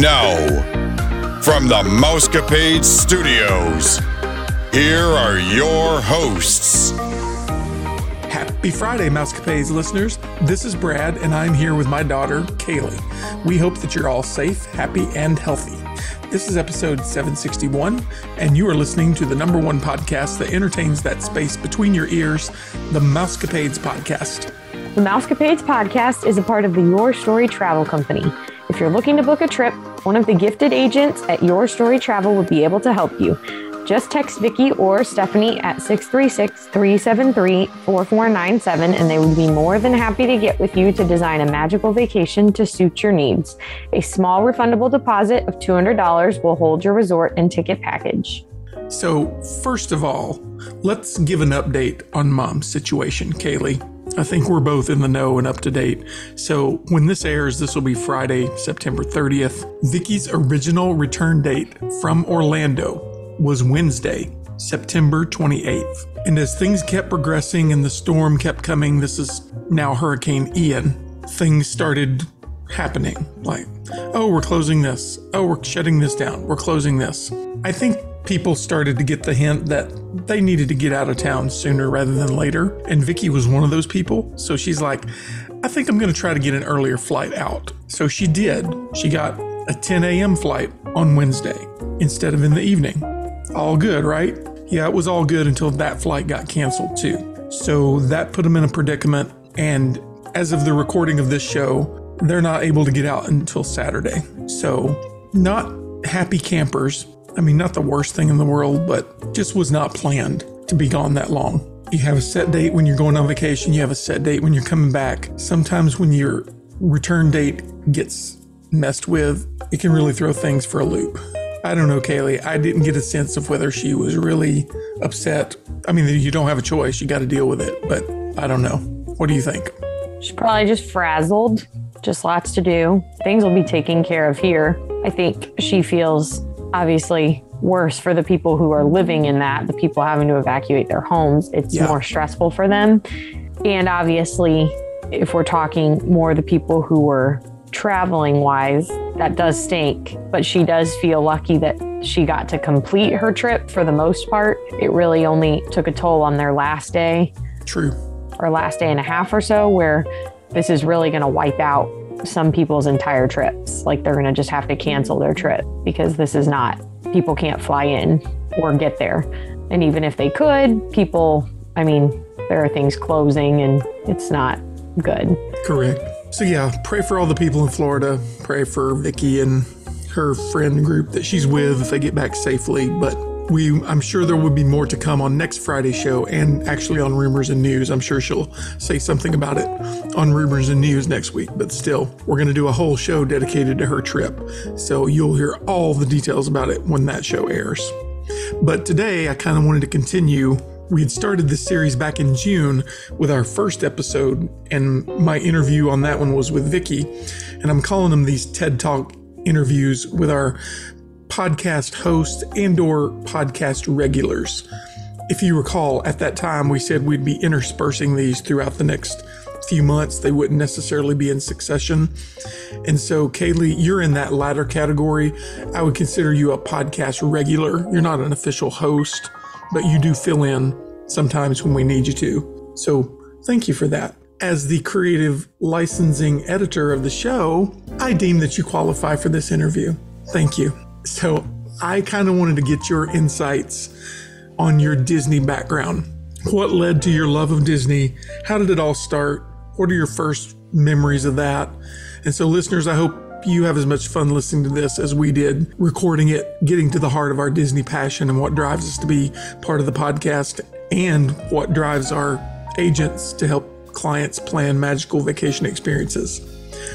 Now, from the Mousecapade Studios, here are your hosts. Happy Friday, Mousecapades listeners. This is Brad, and I'm here with my daughter, Kaylee. We hope that you're all safe, happy, and healthy. This is episode 761, and you are listening to the number one podcast that entertains that space between your ears, the Mousecapades Podcast. The Mousecapades podcast is a part of the Your Story Travel Company. If you're looking to book a trip, one of the gifted agents at Your Story Travel will be able to help you. Just text Vicki or Stephanie at 636 373 4497 and they would be more than happy to get with you to design a magical vacation to suit your needs. A small refundable deposit of $200 will hold your resort and ticket package. So, first of all, let's give an update on mom's situation, Kaylee. I think we're both in the know and up to date. So, when this airs, this will be Friday, September 30th. Vicky's original return date from Orlando was Wednesday, September 28th. And as things kept progressing and the storm kept coming, this is now Hurricane Ian, things started happening. Like, oh, we're closing this. Oh, we're shutting this down. We're closing this. I think people started to get the hint that they needed to get out of town sooner rather than later. And Vicky was one of those people. So she's like, I think I'm going to try to get an earlier flight out. So she did. She got a 10 a.m. flight on Wednesday instead of in the evening. All good, right? Yeah, it was all good until that flight got canceled too. So that put them in a predicament. And as of the recording of this show, they're not able to get out until Saturday. So, not happy campers. I mean, not the worst thing in the world, but just was not planned to be gone that long. You have a set date when you're going on vacation, you have a set date when you're coming back. Sometimes when your return date gets messed with, it can really throw things for a loop. I don't know, Kaylee. I didn't get a sense of whether she was really upset. I mean, you don't have a choice, you got to deal with it, but I don't know. What do you think? She's probably just frazzled, just lots to do. Things will be taken care of here. I think she feels obviously worse for the people who are living in that, the people having to evacuate their homes. It's Yeah. more stressful for them. And obviously, if we're talking more the people who were traveling wise, that does stink. But she does feel lucky that she got to complete her trip for the most part. It really only took a toll on their last day True. or last day and a half or so, where this is really going to wipe out some people's entire trips. Like they're going to just have to cancel their trip because this is not, people can't fly in or get there. And even if they could, people, I mean, there are things closing and it's not good. Correct. So yeah, pray for all the people in Florida. Pray for Vicky and her friend group that she's with if they get back safely. But we, I'm sure there will be more to come on next Friday's show and actually on Rumors and News. I'm sure she'll say something about it on Rumors and News next week. But still, we're going to do a whole show dedicated to her trip. So you'll hear all the details about it when that show airs. But today, I kind of wanted to continue. We had started this series back in June with our first episode, and my interview on that one was with Vicky. And I'm calling them these TED Talk interviews with our podcast hosts and or podcast regulars. If you recall, at that time we said we'd be interspersing these throughout the next few months. They wouldn't necessarily be in succession. And so, Kaylee, you're in that latter category. I would consider you a podcast regular. You're not an official host, but you do fill in sometimes when we need you to. So, thank you for that. As the creative licensing editor of the show, I deem that you qualify for this interview. Thank you. So, I kind of wanted to get your insights on your Disney background. What led to your love of Disney? How did it all start? What are your first memories of that? And so, listeners, I hope you have as much fun listening to this as we did recording it, getting to the heart of our Disney passion and what drives us to be part of the podcast and what drives our agents to help clients plan magical vacation experiences.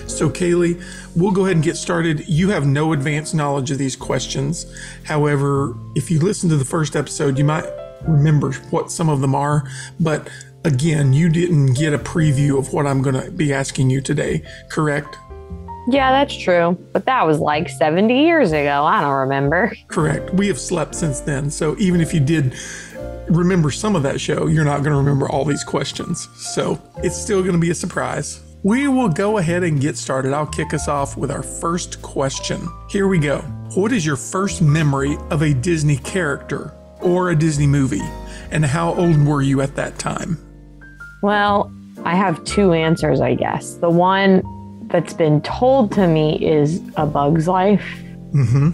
So, Kaylee, we'll go ahead and get started. You have no advanced knowledge of these questions. However, if you listen to the first episode, you might remember what some of them are. But again, you didn't get a preview of what I'm going to be asking you today, correct? Yeah, that's true. But that was like 70 years ago. I don't remember. Correct. We have slept since then. So, even if you did remember some of that show, you're not going to remember all these questions. So, it's still going to be a surprise. We will go ahead and get started. I'll kick us off with our first question. Here we go. What is your first memory of a Disney character or a Disney movie? And how old were you at that time? Well, I have two answers, I guess. The one that's been told to me is A Bug's Life. Mm-hmm.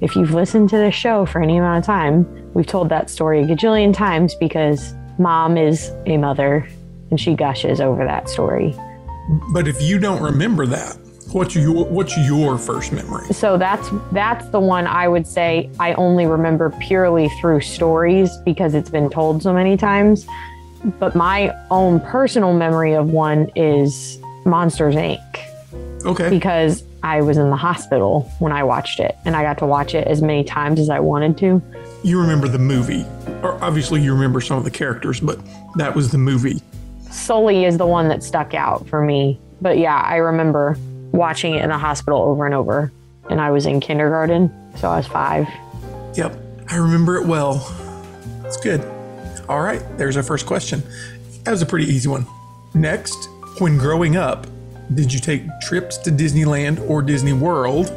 If you've listened to the show for any amount of time, we've told that story a gajillion times because mom is a mother and she gushes over that story. But if you don't remember that, what's your what's your first memory? So that's that's the one I would say I only remember purely through stories because it's been told so many times. But my own personal memory of one is Monsters Inc. Okay. because I was in the hospital when I watched it and I got to watch it as many times as I wanted to. You remember the movie. Or obviously you remember some of the characters, but that was the movie. Sully is the one that stuck out for me. But yeah, I remember watching it in the hospital over and over. And I was in kindergarten, so I was five. Yep. I remember it well. It's good. All right, there's our first question. That was a pretty easy one. Next, when growing up, did you take trips to Disneyland or Disney World?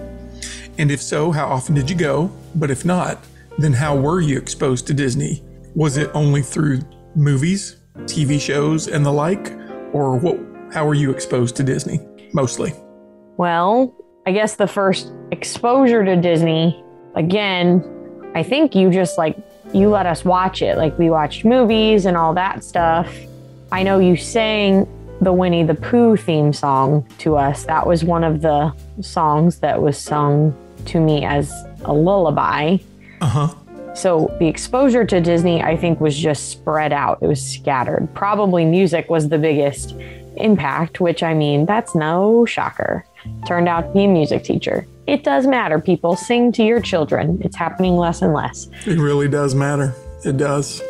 And if so, how often did you go? But if not, then how were you exposed to Disney? Was it only through movies, TV shows, and the like? Or what how were you exposed to Disney? Mostly. Well, I guess the first exposure to Disney, again, I think you just like, you let us watch it. Like we watched movies and all that stuff. I know you sang the Winnie the Pooh theme song to us. That was one of the songs that was sung to me as a lullaby. Uh-huh. So the exposure to Disney, I think, was just spread out. It was scattered. Probably music was the biggest impact, which I mean, that's no shocker. Turned out to be a music teacher. It does matter, people. Sing to your children. It's happening less and less. It really does matter. It does.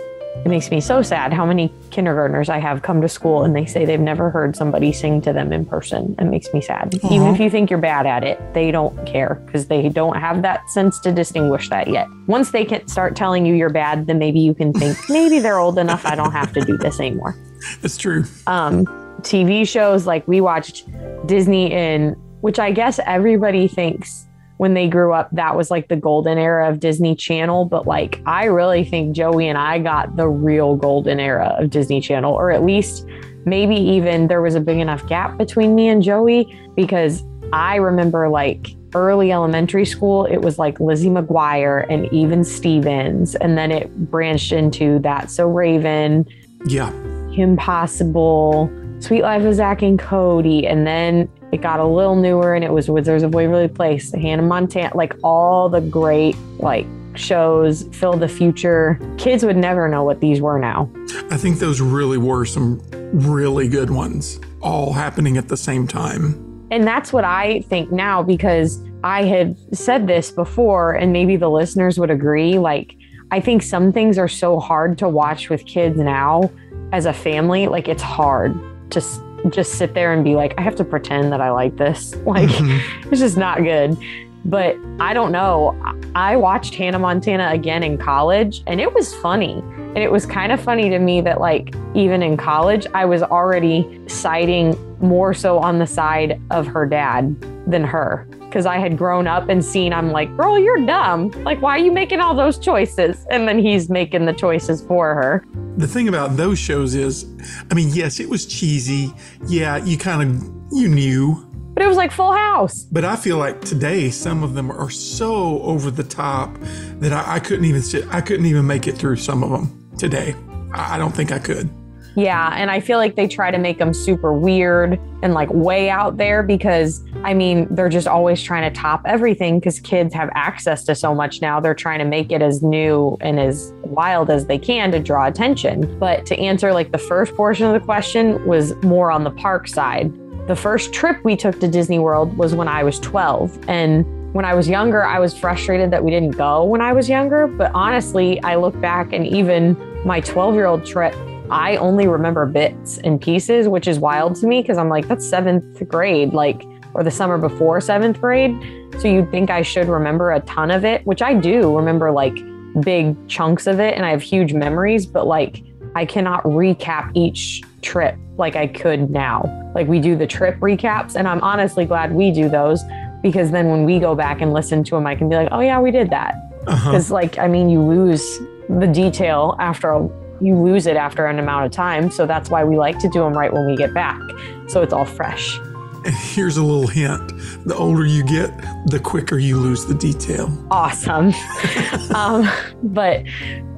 It makes me so sad how many kindergartners I have come to school and they say they've never heard somebody sing to them in person. It makes me sad. Even if you think you're bad at it, they don't care because they don't have that sense to distinguish that yet. Once they can start telling you you're bad, then maybe you can think maybe they're old enough. I don't have to do this anymore. It's true. Um, TV shows like we watched Disney in, which I guess everybody thinks when they grew up that was like the golden era of Disney Channel. But like I really think Joey and I got the real golden era of Disney Channel, or at least maybe even there was a big enough gap between me and Joey because I remember like early elementary school, it was like Lizzie McGuire and even Stevens. And then it branched into That's So Raven, Yeah. Kim Possible, Suite Life of Zack and Cody, and then it got a little newer and it was Wizards of Waverly Place, Hannah Montana, like all the great like shows, Phil the Future. Kids would never know what these were now. I think those really were some really good ones, all happening at the same time. And that's what I think now because I had said this before, and maybe the listeners would agree. Like, I think some things are so hard to watch with kids now as a family. Like, it's hard to s- just sit there and be like, I have to pretend that I like this. Like, mm-hmm. it's just not good. But I don't know. I I watched Hannah Montana again in college and it was funny. And it was kind of funny to me that, like, even in college, I was already siding more so on the side of her dad than her. Because I had grown up and seen, I'm like, girl, you're dumb. Like, why are you making all those choices? And then he's making the choices for her. The thing about those shows is, I mean, yes, it was cheesy. Yeah, you kind of you knew, But it was like Full House. but I feel like today some of them are so over the top that I, I couldn't even sit. I couldn't even make it through some of them today. I, I don't think I could. Yeah, and I feel like they try to make them super weird and like way out there because I mean, they're just always trying to top everything because kids have access to so much now. They're trying to make it as new and as wild as they can to draw attention. But to answer like the first portion of the question was more on the park side. The first trip we took to Disney World was when I was 12 and when I was younger, I was frustrated that we didn't go when I was younger. But honestly, I look back and even my 12 year old trip, I only remember bits and pieces, which is wild to me because I'm like, that's seventh grade, like, or the summer before seventh grade. So you'd think I should remember a ton of it, which I do remember like big chunks of it and I have huge memories, but like I cannot recap each trip like I could now. Like we do the trip recaps, and I'm honestly glad we do those because then when we go back and listen to them, I can be like, oh yeah, we did that. Because uh-huh. like I mean, you lose the detail after a, you lose it after an amount of time, so that's why we like to do them right when we get back, so it's all fresh. And here's a little hint the older you get, the quicker you lose the detail. Awesome. um, but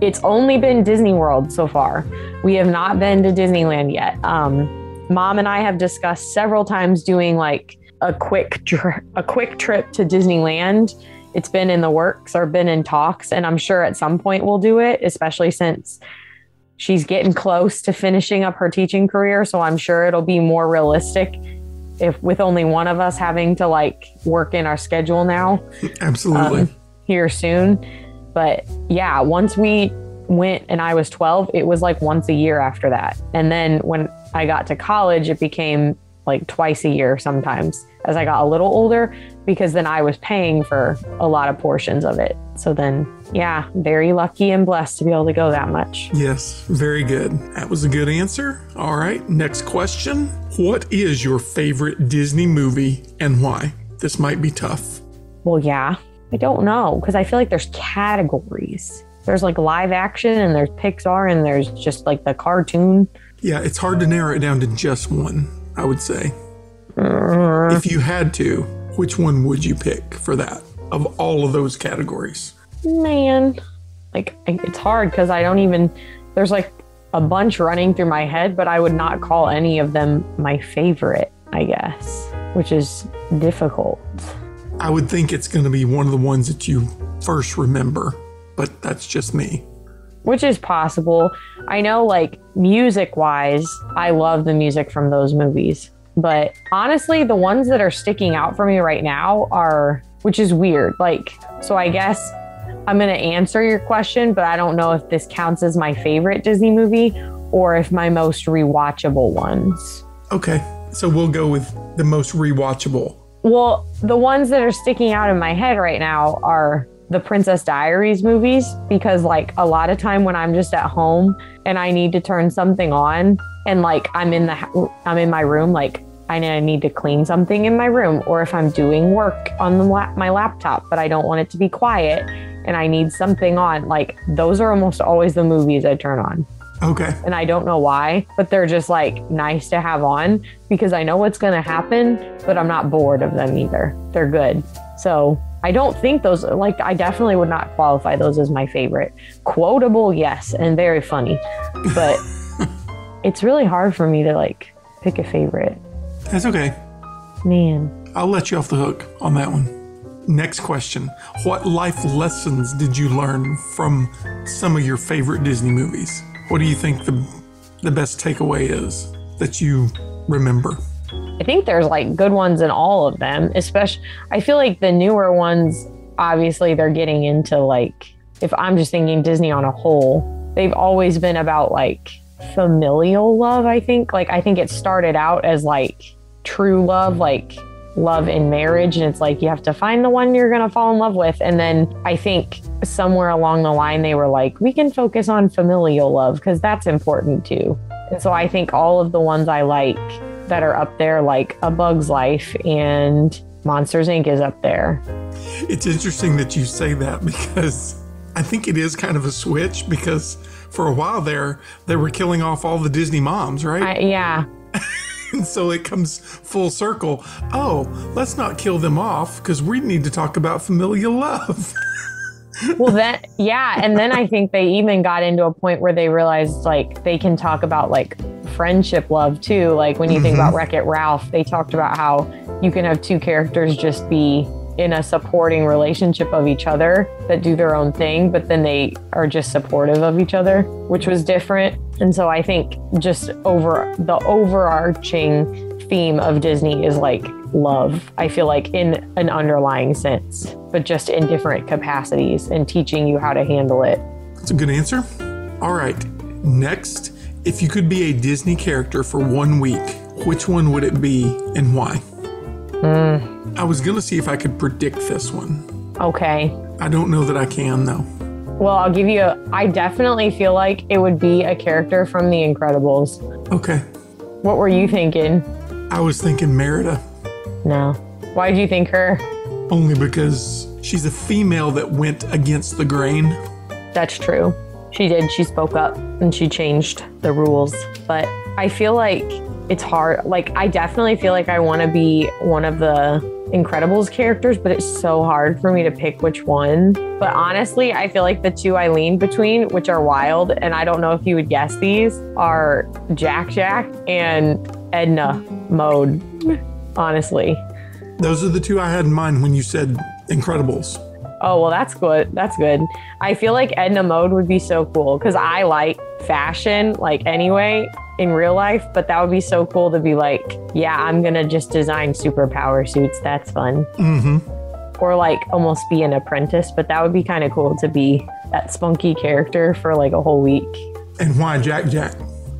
it's only been Disney World so far. We have not been to Disneyland yet. Um, Mom and I have discussed several times doing like a quick dr- a quick trip to Disneyland. It's been in the works or been in talks, and I'm sure at some point we'll do it, especially since she's getting close to finishing up her teaching career. So I'm sure it'll be more realistic if with only one of us having to like work in our schedule now. Absolutely. Um, here soon. But yeah, once we went and I was 12, it was like once a year after that. And then when I got to college, it became like twice a year sometimes as I got a little older because then I was paying for a lot of portions of it. So then, yeah, very lucky and blessed to be able to go that much. Yes, very good. That was a good answer. All right, next question. What is your favorite Disney movie and why? This might be tough. Well, yeah. I don't know because I feel like there's categories. There's like live action and there's Pixar and there's just like the cartoon. Yeah, it's hard to narrow it down to just one, I would say. Uh, if you had to, which one would you pick for that of all of those categories? Man, like it's hard because I don't even, there's like a bunch running through my head, but I would not call any of them my favorite, I guess, which is difficult. I would think it's going to be one of the ones that you first remember, but that's just me. Which is possible. I know, like, music wise, I love the music from those movies. But honestly, the ones that are sticking out for me right now are, which is weird. Like, so I guess I'm going to answer your question, but I don't know if this counts as my favorite Disney movie or if my most rewatchable ones. Okay. So we'll go with the most rewatchable. Well, the ones that are sticking out in my head right now are the Princess Diaries movies because like a lot of time when I'm just at home and I need to turn something on and like I'm in the I'm in my room like I need to clean something in my room or if I'm doing work on the my laptop but I don't want it to be quiet and I need something on, like those are almost always the movies I turn on. Okay. And I don't know why, but they're just like nice to have on because I know what's going to happen, but I'm not bored of them either. They're good. So I don't think those, like, I definitely would not qualify those as my favorite. Quotable, yes, and very funny, but it's really hard for me to like pick a favorite. That's okay. Man. I'll let you off the hook on that one. Next question What life lessons did you learn from some of your favorite Disney movies? What do you think the, the best takeaway is that you remember? I think there's like good ones in all of them, especially I feel like the newer ones, obviously, they're getting into like, if I'm just thinking Disney on a whole, they've always been about like familial love, I think. Like, I think it started out as like true love, like love in marriage and it's like you have to find the one you're going to fall in love with. And then i think somewhere along the line they were like we can focus on familial love because that's important too. And so i think all of the ones i like that are up there like a bug's life and monsters inc. is up there. It's interesting that you say that because i think it is kind of a switch because for a while there they were killing off all the disney moms right? I, yeah and so it comes full circle. Oh, let's not kill them off because we need to talk about familial love. well, then, yeah. And then I think they even got into a point where they realized like they can talk about like friendship love too. Like when you mm-hmm. think about Wreck It Ralph, they talked about how you can have two characters just be in a supporting relationship of each other that do their own thing, but then they are just supportive of each other, which was different. And so I think just over the overarching theme of Disney is like love. I feel like in an underlying sense, but just in different capacities and teaching you how to handle it. That's a good answer. All right. Next, if you could be a Disney character for one week, which one would it be and why? Mm. I was going to see if I could predict this one. Okay. I don't know that I can, though. Well, I'll give you a. I definitely feel like it would be a character from The Incredibles. Okay. What were you thinking? I was thinking Merida No. Why do you think her? only because she's a female that went against the grain. That's true. She did. She spoke up and she changed the rules. But I feel like it's hard. Like, I definitely feel like I want to be one of the Incredibles characters, but it's so hard for me to pick which one. But honestly, I feel like the two I lean between, which are wild, and I don't know if you would guess these, are Jack Jack and Edna Mode. Honestly. Those are the two I had in mind when you said Incredibles. Oh, well, that's good. That's good. I feel like Edna Mode would be so cool because I like fashion, like anyway, in real life. But that would be so cool to be like, yeah, I'm going to just design superpower suits. That's fun. Mm-hmm. Or like almost be an apprentice. But that would be kind of cool to be that spunky character for like a whole week. And why Jack Jack?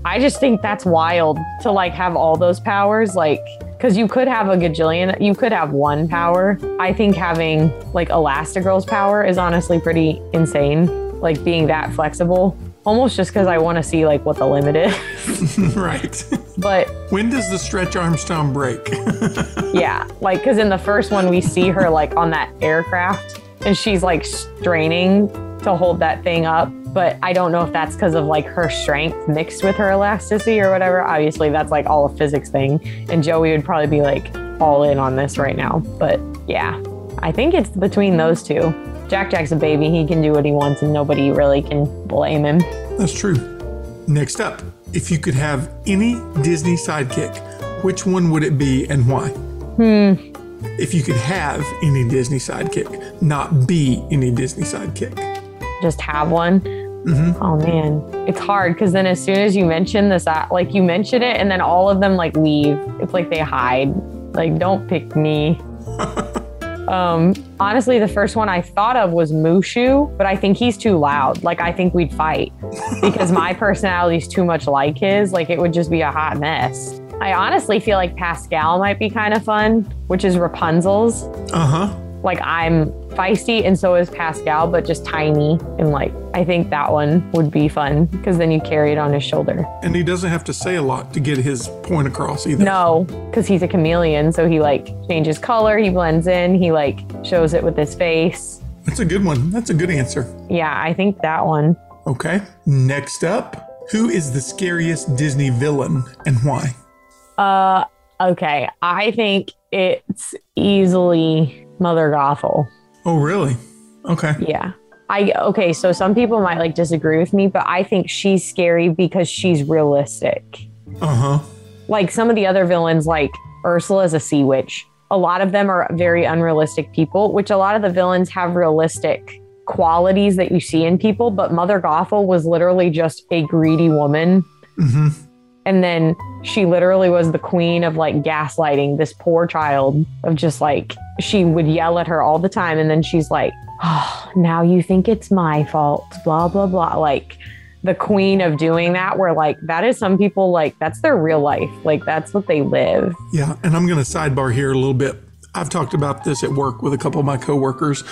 I just think that's wild to like have all those powers. Like, because you could have a gajillion, you could have one power. I think having like Elastigirl's power is honestly pretty insane. Like being that flexible, almost just because I want to see like what the limit is. right. but when does the stretch Armstrong break? yeah, like because in the first one we see her like on that aircraft and she's like straining to hold that thing up. But I don't know if that's because of like her strength mixed with her elasticity or whatever. Obviously, that's like all a physics thing. And Joey would probably be like all in on this right now. But yeah, I think it's between those two. Jack Jack's a baby. He can do what he wants and nobody really can blame him. That's true. Next up, if you could have any Disney sidekick, which one would it be and why? Hmm. If you could have any Disney sidekick, not be any Disney sidekick. Just have one. Oh man, it's hard because then as soon as you mention this, like you mention it, and then all of them like leave. It's like they hide. Like, don't pick me. um, honestly, the first one I thought of was Mushu, but I think he's too loud. Like, I think we'd fight because my personality is too much like his. Like, it would just be a hot mess. I honestly feel like Pascal might be kind of fun, which is Rapunzel's. Uh huh. Like, I'm feisty and so is Pascal, but just tiny. And like, I think that one would be fun because then you carry it on his shoulder. And he doesn't have to say a lot to get his point across either. No, because he's a chameleon. So he like changes color, he blends in, he like shows it with his face. That's a good one. That's a good answer. Yeah, I think that one. Okay. Next up, who is the scariest Disney villain and why? Uh, okay. I think it's easily Mother Gothel. Oh, really? Okay. Yeah. I okay, so some people might like disagree with me, but I think she's scary because she's realistic. Uh huh. Like some of the other villains, like Ursula is a sea witch. A lot of them are very unrealistic people, which a lot of the villains have realistic qualities that you see in people. But Mother Gothel was literally just a greedy woman. Mm-hmm. And then she literally was the queen of like gaslighting this poor child, of just like, she would yell at her all the time. And then she's like, oh, now you think it's my fault, blah, blah, blah. Like the queen of doing that, where like that is some people like that's their real life. Like that's what they live. Yeah, and I'm going to sidebar here a little bit. I've talked about this at work with a couple of my coworkers.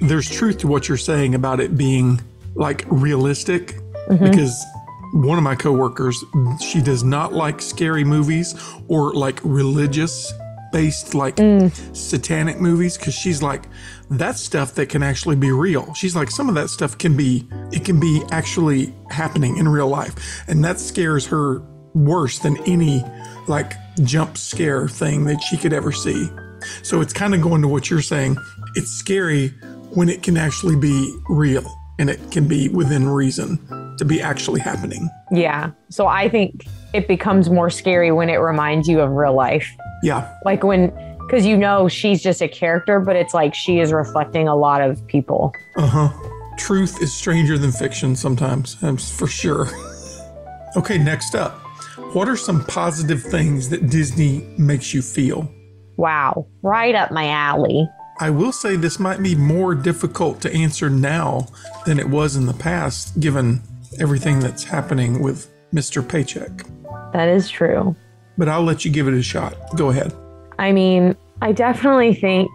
There's truth to what you're saying about it being like realistic mm-hmm. because one of my coworkers, she does not like scary movies or like religious based like mm. satanic movies because she's like that's stuff that can actually be real. She's like some of that stuff can be it can be actually happening in real life and that scares her worse than any like jump scare thing that she could ever see. So it's kind of going to what you're saying. It's scary when it can actually be real and it can be within reason to be actually happening. Yeah. So I think it becomes more scary when it reminds you of real life. Yeah. Like when, because you know she's just a character, but it's like she is reflecting a lot of people. Uh huh. Truth is stranger than fiction sometimes, for sure. okay, next up. What are some positive things that Disney makes you feel? Wow. Right up my alley. I will say this might be more difficult to answer now than it was in the past, given everything that's happening with Mr. Paycheck. That is true. But I'll let you give it a shot. Go ahead. I mean, I definitely think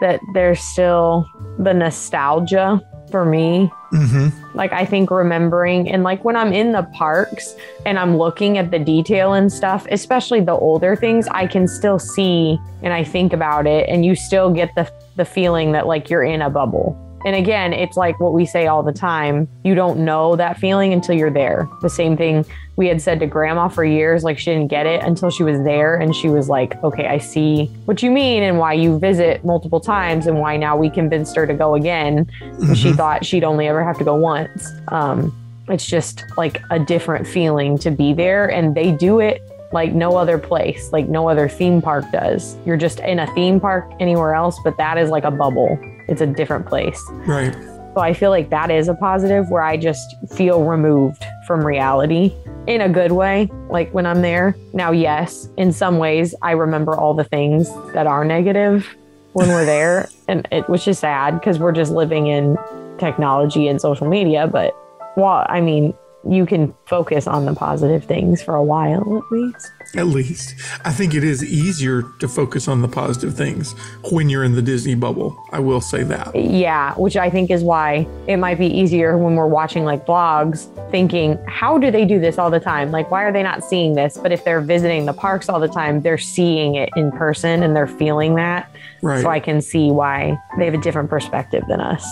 that there's still the nostalgia for me. Mm-hmm. Like, I think remembering and like when I'm in the parks and I'm looking at the detail and stuff, especially the older things, I can still see and I think about it, and you still get the, the feeling that like you're in a bubble. And again, it's like what we say all the time you don't know that feeling until you're there. The same thing we had said to grandma for years, like she didn't get it until she was there and she was like, okay, I see what you mean and why you visit multiple times and why now we convinced her to go again. She thought she'd only ever have to go once. Um, it's just like a different feeling to be there and they do it like no other place, like no other theme park does. You're just in a theme park anywhere else, but that is like a bubble. It's a different place. Right. So I feel like that is a positive where I just feel removed from reality in a good way, like when I'm there. Now, yes, in some ways, I remember all the things that are negative when we're there, and it, which is sad because we're just living in technology and social media. But well, I mean, you can focus on the positive things for a while at least. At least. I think it is easier to focus on the positive things when you're in the Disney bubble. I will say that. Yeah, which I think is why it might be easier when we're watching like vlogs, thinking, how do they do this all the time? Like, why are they not seeing this? But if they're visiting the parks all the time, they're seeing it in person and they're feeling that. Right. So I can see why they have a different perspective than us.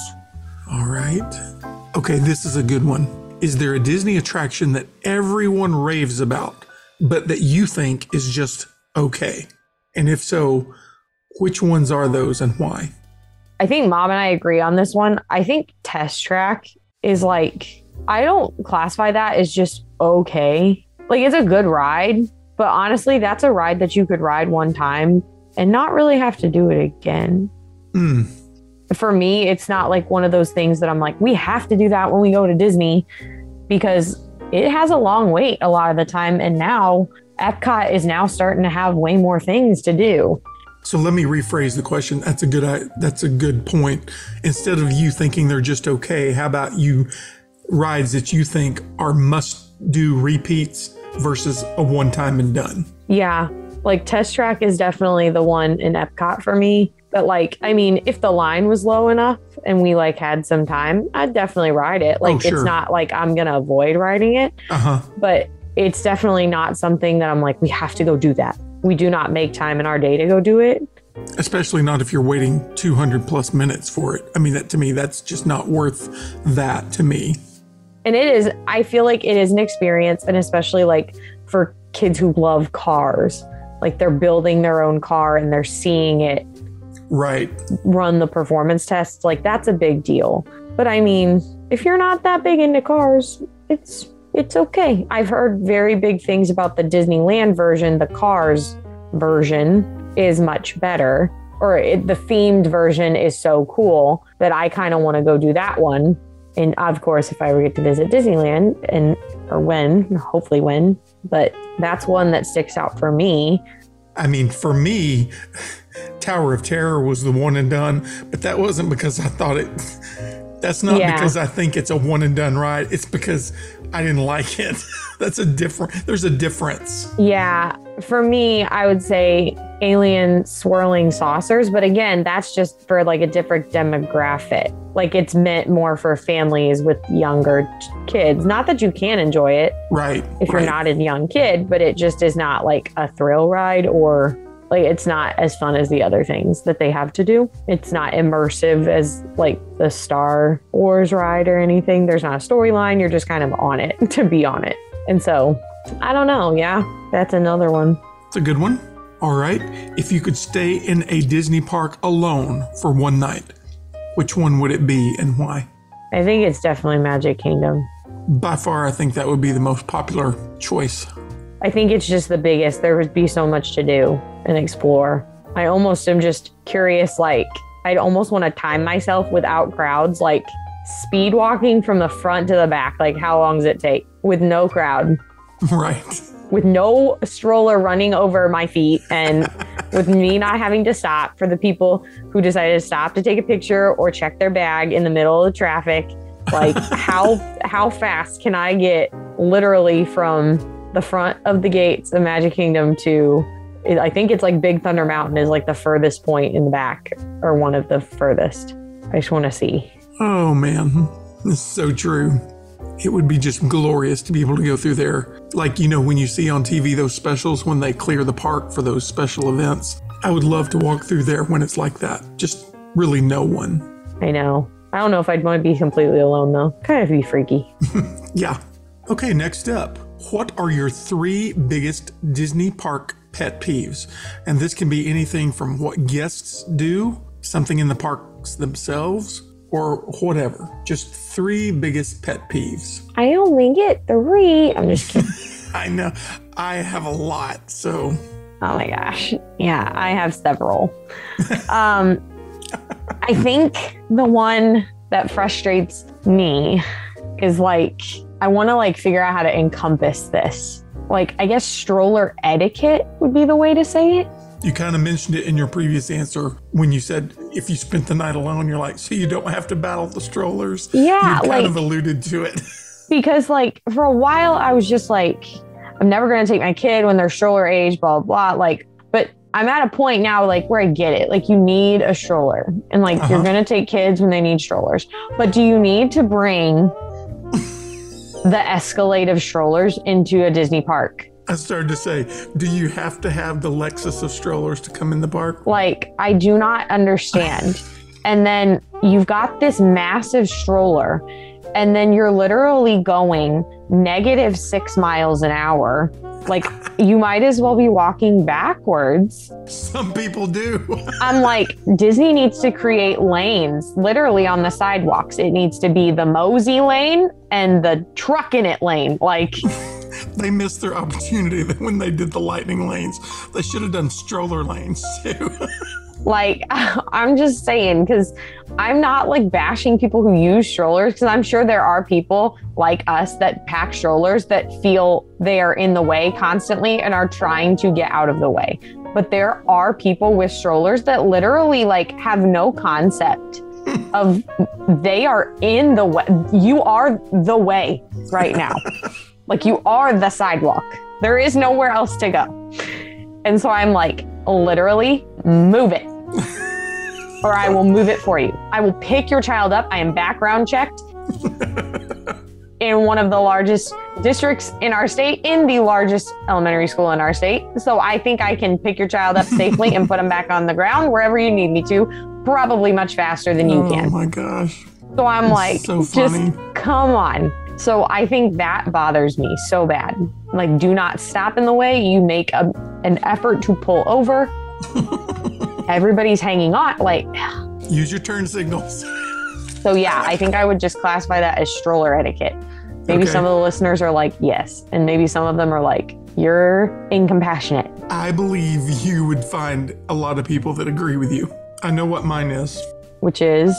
All right. Okay, this is a good one. Is there a Disney attraction that everyone raves about, but that you think is just okay? And if so, which ones are those and why? I think mom and I agree on this one. I think Test Track is like, I don't classify that as just okay. Like, it's a good ride, but honestly, that's a ride that you could ride one time and not really have to do it again. Hmm. For me, it's not like one of those things that I'm like, we have to do that when we go to Disney because it has a long wait a lot of the time. And now Epcot is now starting to have way more things to do. So let me rephrase the question. That's a good that's a good point. Instead of you thinking they're just okay, how about you rides that you think are must do repeats versus a one time and done? Yeah, like Test Track is definitely the one in Epcot for me. But like, I mean, if the line was low enough and we like had some time, I'd definitely ride it. Like, sure. it's not like I'm gonna avoid riding it, Uh-huh. but it's definitely not something that I'm like, we have to go do that. We do not make time in our day to go do it. Especially not if you're waiting 200 plus minutes for it. I mean, that to me, that's just not worth that to me. And it is, I feel like it is an experience, and especially like for kids who love cars, like they're building their own car and they're seeing it Right. run the performance tests, like that's a big deal. But I mean, if you're not that big into cars, it's it's okay. I've heard very big things about the Disneyland version. The Cars version is much better, or it, the themed version is so cool that I kind of want to go do that one. And of course, if I ever get to visit Disneyland, and or when, hopefully when, but that's one that sticks out for me. I mean, for me, Tower of Terror was the one and done, but that wasn't because I thought it. That's not Yeah. because I think it's a one and done ride. It's because I didn't like it. That's a different. There's a difference. Yeah, for me, I would say alien swirling saucers, but again, that's just for like a different demographic. Like it's meant more for families with younger kids. Not that you can enjoy it Right. if you're right. not a young kid, but it just is not like a thrill ride or like it's not as fun as the other things that they have to do. It's not immersive as like the Star Wars ride or anything. There's not a storyline. You're just kind of on it to be on it. And so I don't know. Yeah, that's another one. It's a good one. All right. If you could stay in a Disney park alone for one night, which one would it be and why? I think it's definitely Magic Kingdom. By far, I think that would be the most popular choice. I think it's just the biggest. There would be so much to do and explore. I almost am just curious, like, I'd almost want to time myself without crowds, like speed walking from the front to the back. Like, how long does it take with no crowd, Right. with no stroller running over my feet, and with me not having to stop for the people who decided to stop to take a picture or check their bag in the middle of the traffic? Like, how how fast can I get literally from the front of the gates of Magic Kingdom to I think it's like Big Thunder Mountain is like the furthest point in the back or one of the furthest. I just want to see. Oh man, it's so true. It would be just glorious to be able to go through there. Like, you know, when you see on TV those specials when they clear the park for those special events. I would love to walk through there when it's like that. Just really no one. I know. I don't know if I'd want to be completely alone though. Kind of be freaky. Yeah. Okay, next up. What are your three biggest Disney park pet peeves? And this can be anything from what guests do, something in the parks themselves, or whatever. Just three biggest pet peeves. I only get three. I'm just kidding. I know I have a lot, so Oh my gosh. Yeah, I have several. um, I think the one that frustrates me is like, I want to like figure out how to encompass this. Like, I guess stroller etiquette would be the way to say it. You kind of mentioned it in your previous answer when you said if you spent the night alone, you're like, so you don't have to battle the strollers. Yeah, you kind like- of alluded to it. because like for a while I was just like, I'm never gonna take my kid when they're stroller age, blah blah. blah. Like, but I'm at a point now like where I get it. Like you need a stroller, and like Uh-huh. you're gonna take kids when they need strollers. But do you need to bring the Escalade of strollers into a Disney park? I started to say, do you have to have the Lexus of strollers to come in the park? Like, I do not understand. and then you've got this massive stroller, and then you're literally going negative six miles an hour. Like, you might as well be walking backwards. Some people do. I'm like, Disney needs to create lanes literally on the sidewalks. It needs to be the mosey lane and the truck in it lane. Like, they missed their opportunity when they did the lightning lanes. They should have done stroller lanes too. Like, I'm just saying, because I'm not like bashing people who use strollers, because I'm sure there are people like us that pack strollers that feel they are in the way constantly and are trying to get out of the way. But there are people with strollers that literally like have no concept of they are in the way. You are the way right now. Like, you are the sidewalk. There is nowhere else to go. And so I'm like, literally, move it. or I will move it for you. I will pick your child up. I am background checked in one of the largest districts in our state, in the largest elementary school in our state. So I think I can pick your child up safely and put them back on the ground wherever you need me to, probably much faster than you oh can. Oh my gosh. So I'm like, so just come on. So I think that bothers me so bad. Like, do not stop in the way. You make a, an effort to pull over. Everybody's hanging on. Like, Use your turn signals. so yeah, I think I would just classify that as stroller etiquette. Maybe Okay. some of the listeners are like, yes. And maybe some of them are like, you're incompassionate. I believe you would find a lot of people that agree with you. I know what mine is. Which is,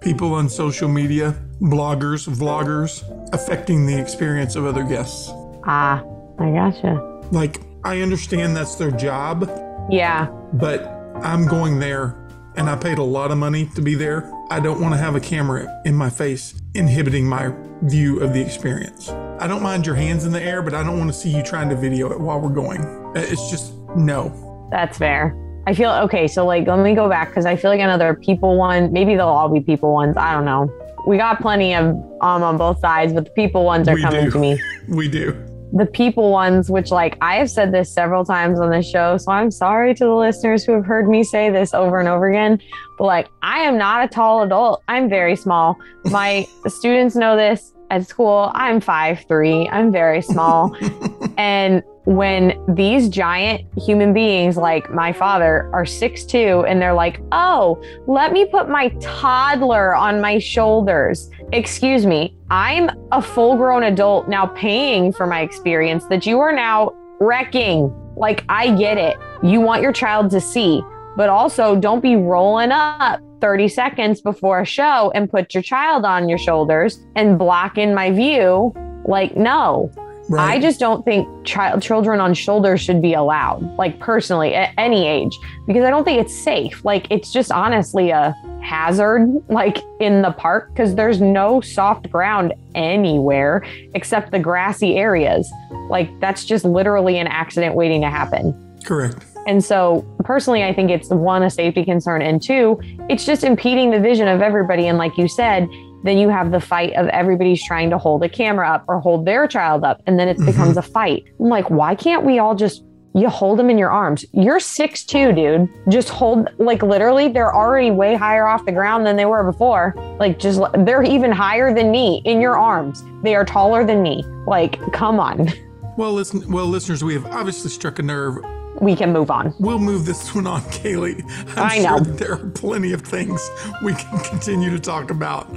People on social media, bloggers, vloggers, affecting the experience of other guests. ah, I gotcha. Like, I understand that's their job, Yeah. but I'm going there and I paid a lot of money to be there. I don't want to have a camera in my face inhibiting my view of the experience. I don't mind your hands in the air, but I don't want to see you trying to video it while we're going. It's just no. That's fair. I feel okay. So like, let me go back because I feel like another people one. Maybe they'll all be people ones. I don't know. We got plenty of um on both sides, but the people ones are We coming do. to me. We do. The people ones, which like I have said this several times on this show, so I'm sorry to the listeners who have heard me say this over and over again. But like, I am not a tall adult. I'm very small. My students know this at school. I'm five three. I'm very small. And when these giant human beings like my father are six two, and they're like, oh, let me put my toddler on my shoulders. Excuse me, I'm a full grown adult now paying for my experience that you are now wrecking. Like, I get it. You want your child to see, but also don't be rolling up 30 seconds before a show and put your child on your shoulders and blocking my view. Like, no. Right. I just don't think child children on shoulders should be allowed, like personally, at any age, because I don't think it's safe. Like it's just honestly a hazard, like in the park, because there's no soft ground anywhere except the grassy areas. Like that's just literally an accident waiting to happen. Correct. And so personally, I think it's one, a safety concern, and two, it's just impeding the vision of everybody. And like you said, then you have the fight of everybody's trying to hold a camera up or hold their child up, and then it mm-hmm. becomes a fight. I'm like, why can't we all just you hold them in your arms. You're six two, dude. Just hold like literally they're already way higher off the ground than they were before. Like just they're even higher than me in your arms. They are taller than me. Like, come on. Well, listen, well, listeners, we have obviously struck a nerve we can move on. We'll move this one on, Kaylee. I'm I know. Sure there are plenty of things we can continue to talk about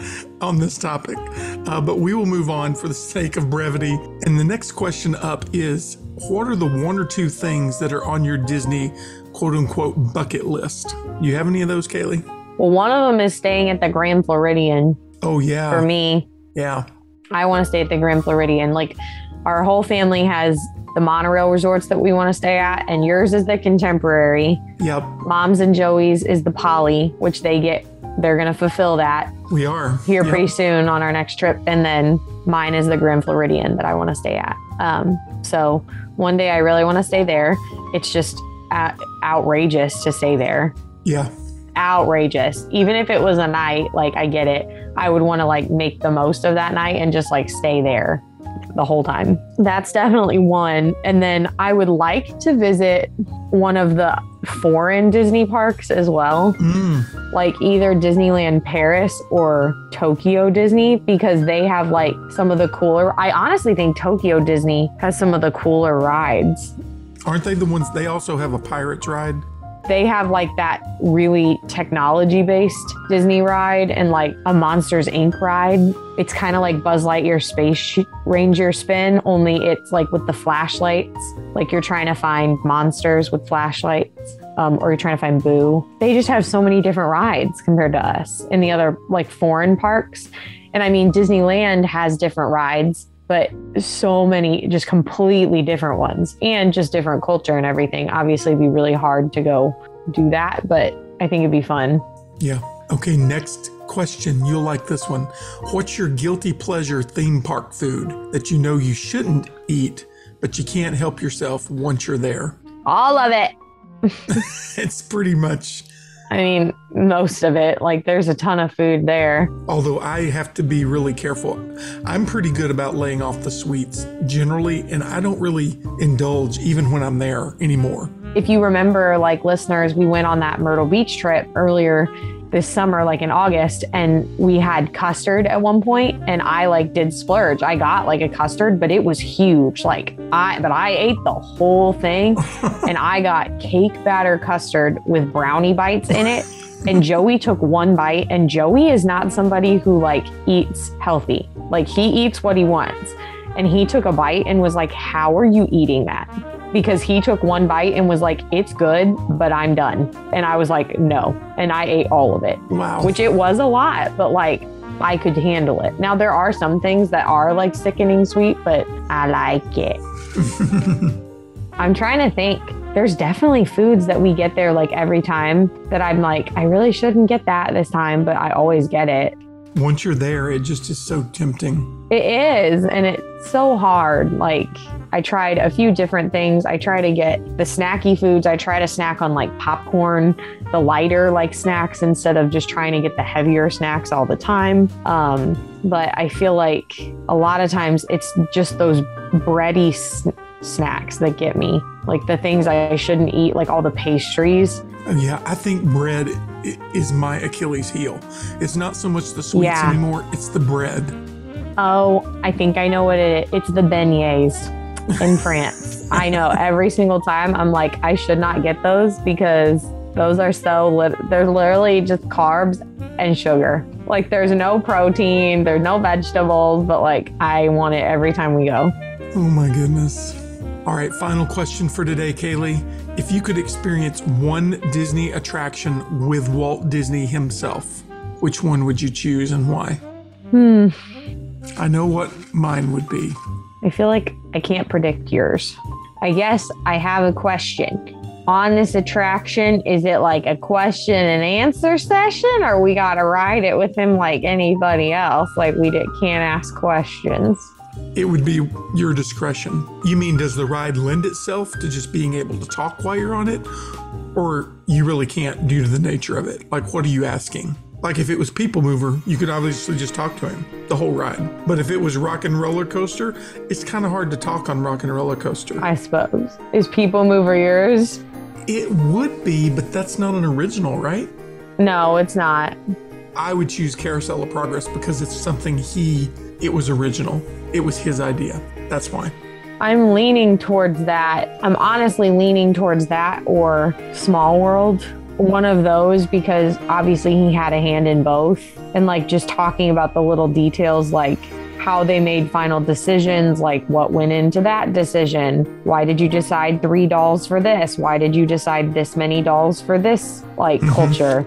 on this topic, uh, but we will move on for the sake of brevity. And the next question up is What are the one or two things that are on your Disney quote unquote bucket list? You have any of those, Kaylee? Well, one of them is staying at the Grand Floridian. Oh, yeah. For me. Yeah. I want to stay at the Grand Floridian. Like, our whole family has the monorail resorts that we want to stay at, and yours is the contemporary. Yep. Mom's and Joey's is the poly, which they get, they're going to fulfill that. We are. Here yep. pretty soon on our next trip. And then mine is the Grand Floridian that I want to stay at. Um, so one day I really want to stay there. It's just outrageous to stay there. Yeah. Outrageous. Even if it was a night, like I get it. I would want to like make the most of that night and just like stay there the whole time. That's definitely one. And then I would like to visit one of the foreign Disney parks as well, mm. like either Disneyland Paris or Tokyo Disney, because they have like some of the cooler. I honestly think Tokyo Disney has some of the cooler rides. Aren't they the ones they also have a pirates ride? They have like that really technology based Disney ride and like a Monsters Inc. ride. It's kind of like Buzz Lightyear Space Ranger spin, only it's like with the flashlights. Like you're trying to find monsters with flashlights. Um, or you're trying to find Boo. They just have so many different rides compared to us in the other like foreign parks. And I mean, Disneyland has different rides, but so many just completely different ones and just different culture and everything. Obviously, be really hard to go do that, but I think it'd be fun. Yeah. Okay, next question. You'll like this one. What's your guilty pleasure theme park food that you know you shouldn't eat, but you can't help yourself once you're there? All of it. it's pretty much I mean, most of it. Like, there's a ton of food there. Although I have to be really careful. I'm pretty good about laying off the sweets generally, and I don't really indulge even when I'm there anymore. If you remember, like listeners, we went on that Myrtle Beach trip earlier this summer, like in August, and we had custard at one point, and I like did splurge. I got like a custard, but it was huge. Like I, but I ate the whole thing, and I got cake batter custard with brownie bites in it. And Joey took one bite, and Joey is not somebody who like eats healthy. Like he eats what he wants. And he took a bite and was like, How are you eating that? Because he took one bite and was like, it's good, but I'm done. And I was like, no. And I ate all of it. Wow. Which it was a lot, but like I could handle it. Now, there are some things that are like sickening sweet, but I like it. I'm trying to think. There's definitely foods that we get there like every time that I'm like, I really shouldn't get that this time, but I always get it. Once you're there, it just is so tempting. It is. And it's so hard. Like, I tried a few different things. I try to get the snacky foods. I try to snack on like popcorn, the lighter like snacks instead of just trying to get the heavier snacks all the time. Um, but I feel like a lot of times it's just those bready snacks that get me, like the things I shouldn't eat, like all the pastries. Yeah, I think bread is my Achilles heel. It's not so much the sweets yeah. anymore, it's the bread. Oh, I think I know what it is. It's the beignets in France. I know every single time I'm like, I should not get those because those are so, lit- they're literally just carbs and sugar. Like there's no protein, there's no vegetables, but like I want it every time we go. Oh my goodness. All right, final question for today, Kaylee. If you could experience one Disney attraction with Walt Disney himself, which one would you choose and why? Hmm. I know what mine would be. I feel like I can't predict yours. I guess I have a question. On this attraction, is it like a question and answer session, or we got to ride it with him like anybody else? Like we did, can't ask questions. It would be your discretion. You mean, does the ride lend itself to just being able to talk while you're on it? Or you really can't due to the nature of it? Like, what are you asking? Like, if it was People Mover, you could obviously just talk to him the whole ride. But if it was Rock and Roller Coaster, it's kind of hard to talk on Rock and Roller Coaster. I suppose. Is People Mover yours? It would be, but that's not an original, right? No, it's not. I would choose Carousel of Progress because it's something he, it was original. It was his idea. That's why. I'm leaning towards that. I'm honestly leaning towards that or Small World. One of those because obviously he had a hand in both. And like just talking about the little details, like how they made final decisions, like what went into that decision. Why did you decide three dolls for this? Why did you decide this many dolls for this like Mhm. culture?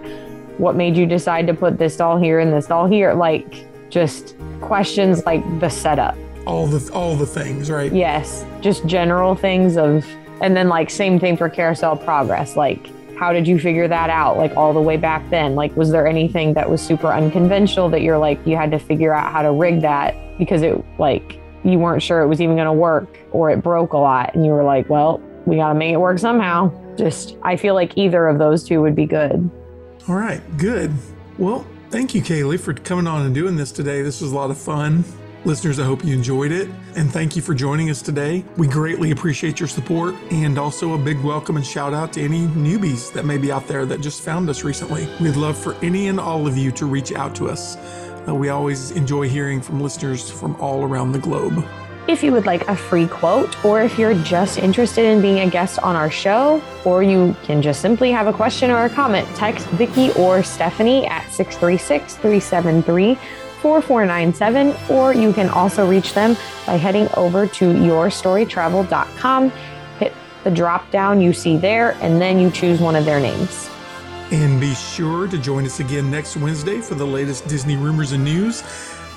What made you decide to put this doll here and this doll here? Like just questions like the setup. All the all the things, right? Yes, just general things of, and then like same thing for carousel progress. Like, how did you figure that out? Like all the way back then? Like, was there anything that was super unconventional that you're like you had to figure out how to rig that because it like you weren't sure it was even going to work or it broke a lot and you were like, well, we got to make it work somehow. Just I feel like either of those two would be good. All right, good. Well, thank you, Kaylee, for coming on and doing this today. This was a lot of fun. Listeners, I hope you enjoyed it. And thank you for joining us today. We greatly appreciate your support and also a big welcome and shout out to any newbies that may be out there that just found us recently. We'd love for any and all of you to reach out to us. Uh, we always enjoy hearing from listeners from all around the globe. If you would like a free quote, or if you're just interested in being a guest on our show, or you can just simply have a question or a comment, text Vicki or Stephanie at 636 373 4497, or you can also reach them by heading over to yourstorytravel.com, hit the drop down you see there, and then you choose one of their names. And be sure to join us again next Wednesday for the latest Disney rumors and news.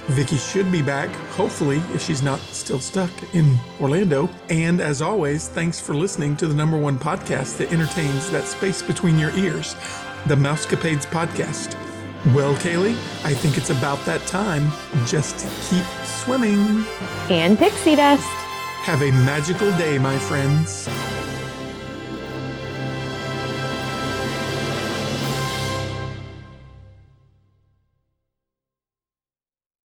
Vicky should be back, hopefully, if she's not still stuck in Orlando. And as always, thanks for listening to the number one podcast that entertains that space between your ears, the Mousecapades Podcast. Well, Kaylee, I think it's about that time. Just keep swimming. And pixie dust. Have a magical day, my friends.